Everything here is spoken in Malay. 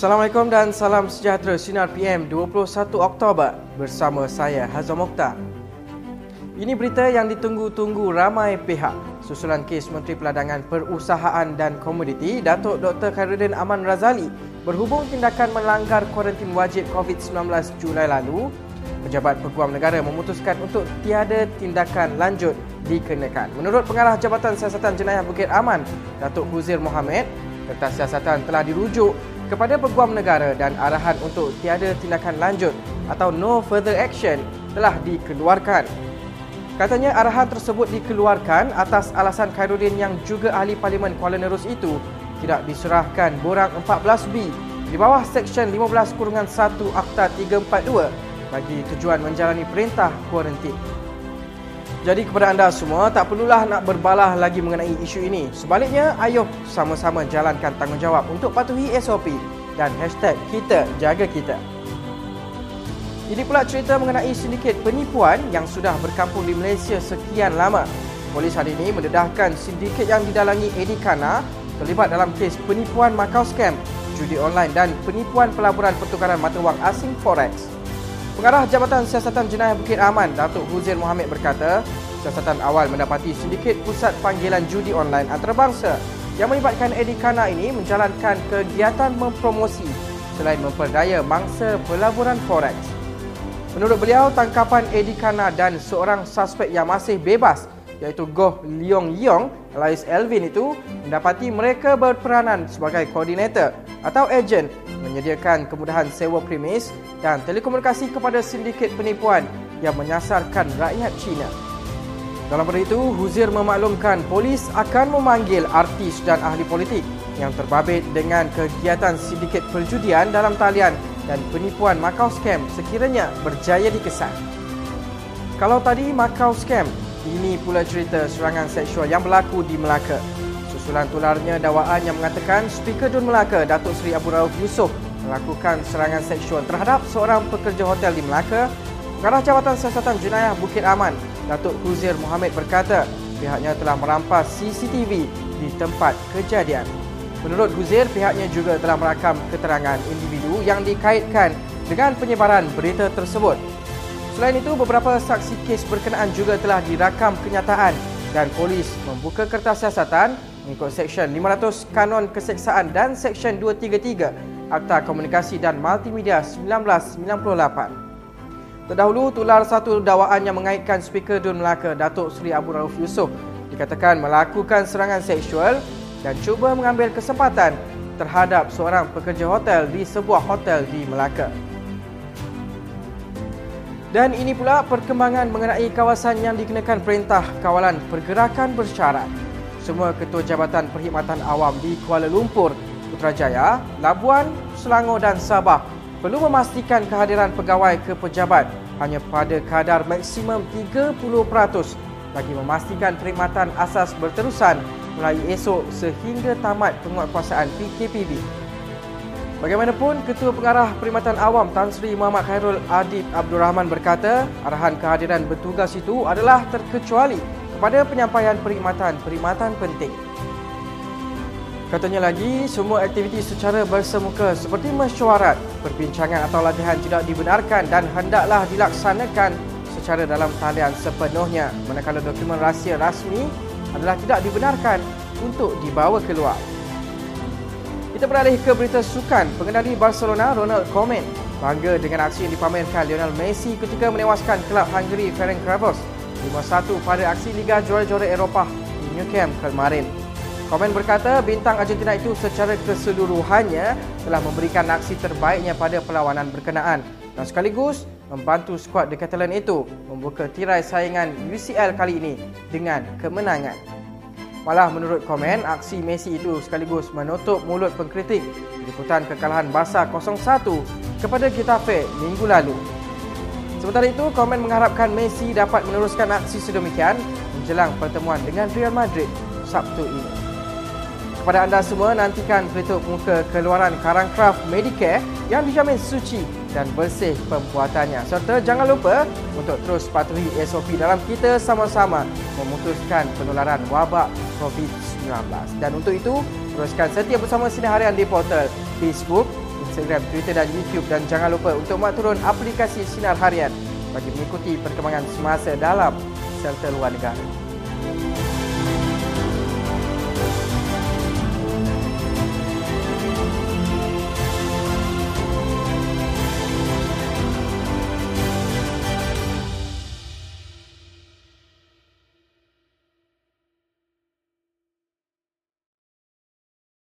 Assalamualaikum dan salam sejahtera Sinar PM 21 Oktober bersama saya Hazam Mokhtar. Ini berita yang ditunggu-tunggu ramai pihak. Susulan kes Menteri Peladangan Perusahaan dan Komoditi Datuk Dr. Khairuddin Aman Razali berhubung tindakan melanggar kuarantin wajib COVID-19 Julai lalu, Pejabat Peguam Negara memutuskan untuk tiada tindakan lanjut dikenakan. Menurut Pengarah Jabatan Siasatan Jenayah Bukit Aman, Datuk Huzir Mohamed, kertas siasatan telah dirujuk kepada peguam negara dan arahan untuk tiada tindakan lanjut atau no further action telah dikeluarkan. Katanya arahan tersebut dikeluarkan atas alasan Khairuddin yang juga ahli Parlimen Kuala Nerus itu tidak diserahkan borang 14B di bawah Seksyen 15 Kurungan 1 Akta 342 bagi tujuan menjalani perintah kuarantin. Jadi kepada anda semua, tak perlulah nak berbalah lagi mengenai isu ini. Sebaliknya, ayuh sama-sama jalankan tanggungjawab untuk patuhi SOP dan hashtag kita jaga kita. Ini pula cerita mengenai sindiket penipuan yang sudah berkampung di Malaysia sekian lama. Polis hari ini mendedahkan sindiket yang didalangi Eddie Kana terlibat dalam kes penipuan Macau Scam, judi online dan penipuan pelaburan pertukaran mata wang asing Forex. Pengarah Jabatan Siasatan Jenayah Bukit Aman, Datuk Huzir Mohamed berkata, siasatan awal mendapati sindiket pusat panggilan judi online antarabangsa yang melibatkan Eddie Kana ini menjalankan kegiatan mempromosi selain memperdaya mangsa pelaburan forex. Menurut beliau, tangkapan Eddie Kana dan seorang suspek yang masih bebas iaitu Goh Leong Yong alias Elvin itu mendapati mereka berperanan sebagai koordinator atau ejen menyediakan kemudahan sewa premis dan telekomunikasi kepada sindiket penipuan yang menyasarkan rakyat Cina. Dalam pada itu, Huzir memaklumkan polis akan memanggil artis dan ahli politik yang terbabit dengan kegiatan sindiket perjudian dalam talian dan penipuan Macau Scam sekiranya berjaya dikesan. Kalau tadi Macau Scam, ini pula cerita serangan seksual yang berlaku di Melaka. Susulan tularnya dakwaan yang mengatakan Speaker Dun Melaka, Datuk Seri Abu Rauf Yusof melakukan serangan seksual terhadap seorang pekerja hotel di Melaka. Pengarah Jabatan Siasatan Jenayah Bukit Aman, Datuk Huzir Mohamed berkata pihaknya telah merampas CCTV di tempat kejadian. Menurut Huzir, pihaknya juga telah merakam keterangan individu yang dikaitkan dengan penyebaran berita tersebut. Selain itu, beberapa saksi kes berkenaan juga telah dirakam kenyataan dan polis membuka kertas siasatan mengikut Seksyen 500 Kanon Keseksaan dan Seksyen 233 Akta Komunikasi dan Multimedia 1998. Terdahulu, tular satu dakwaan yang mengaitkan Speaker Dun Melaka, Datuk Seri Abu Rauf Yusof, dikatakan melakukan serangan seksual dan cuba mengambil kesempatan terhadap seorang pekerja hotel di sebuah hotel di Melaka. Dan ini pula perkembangan mengenai kawasan yang dikenakan perintah kawalan pergerakan bersyarat. Semua ketua Jabatan Perkhidmatan Awam di Kuala Lumpur, Putrajaya, Labuan, Selangor dan Sabah perlu memastikan kehadiran pegawai ke pejabat hanya pada kadar maksimum 30% bagi memastikan perkhidmatan asas berterusan mulai esok sehingga tamat penguatkuasaan PKPB. Bagaimanapun, Ketua Pengarah Perkhidmatan Awam Tan Sri Muhammad Khairul Adib Abdul Rahman berkata, arahan kehadiran bertugas itu adalah terkecuali kepada penyampaian perkhidmatan-perkhidmatan penting. Katanya lagi, semua aktiviti secara bersemuka seperti mesyuarat, perbincangan atau latihan tidak dibenarkan dan hendaklah dilaksanakan secara dalam talian sepenuhnya manakala dokumen rahsia rasmi adalah tidak dibenarkan untuk dibawa keluar. Kita beralih ke berita sukan. Pengendali Barcelona, Ronald Koeman, bangga dengan aksi yang dipamerkan Lionel Messi ketika menewaskan kelab Hungary Ferencvaros 5-1 pada aksi Liga Juara-Juara Eropah di New Camp kemarin. Koeman berkata bintang Argentina itu secara keseluruhannya telah memberikan aksi terbaiknya pada perlawanan berkenaan dan sekaligus membantu skuad The Catalan itu membuka tirai saingan UCL kali ini dengan kemenangan. Malah menurut komen, aksi Messi itu sekaligus menutup mulut pengkritik liputan kekalahan Barca 0-1 kepada Getafe minggu lalu. Sementara itu, komen mengharapkan Messi dapat meneruskan aksi sedemikian menjelang pertemuan dengan Real Madrid Sabtu ini. Kepada anda semua, nantikan berita muka keluaran Karangcraft Medicare yang dijamin suci dan bersih pembuatannya. Serta jangan lupa untuk terus patuhi SOP dalam kita sama-sama memutuskan penularan wabak COVID-19. Dan untuk itu, teruskan setia bersama Sinar Harian di portal Facebook, Instagram, Twitter dan YouTube dan jangan lupa untuk muat turun aplikasi Sinar Harian bagi mengikuti perkembangan semasa dalam serta luar negara.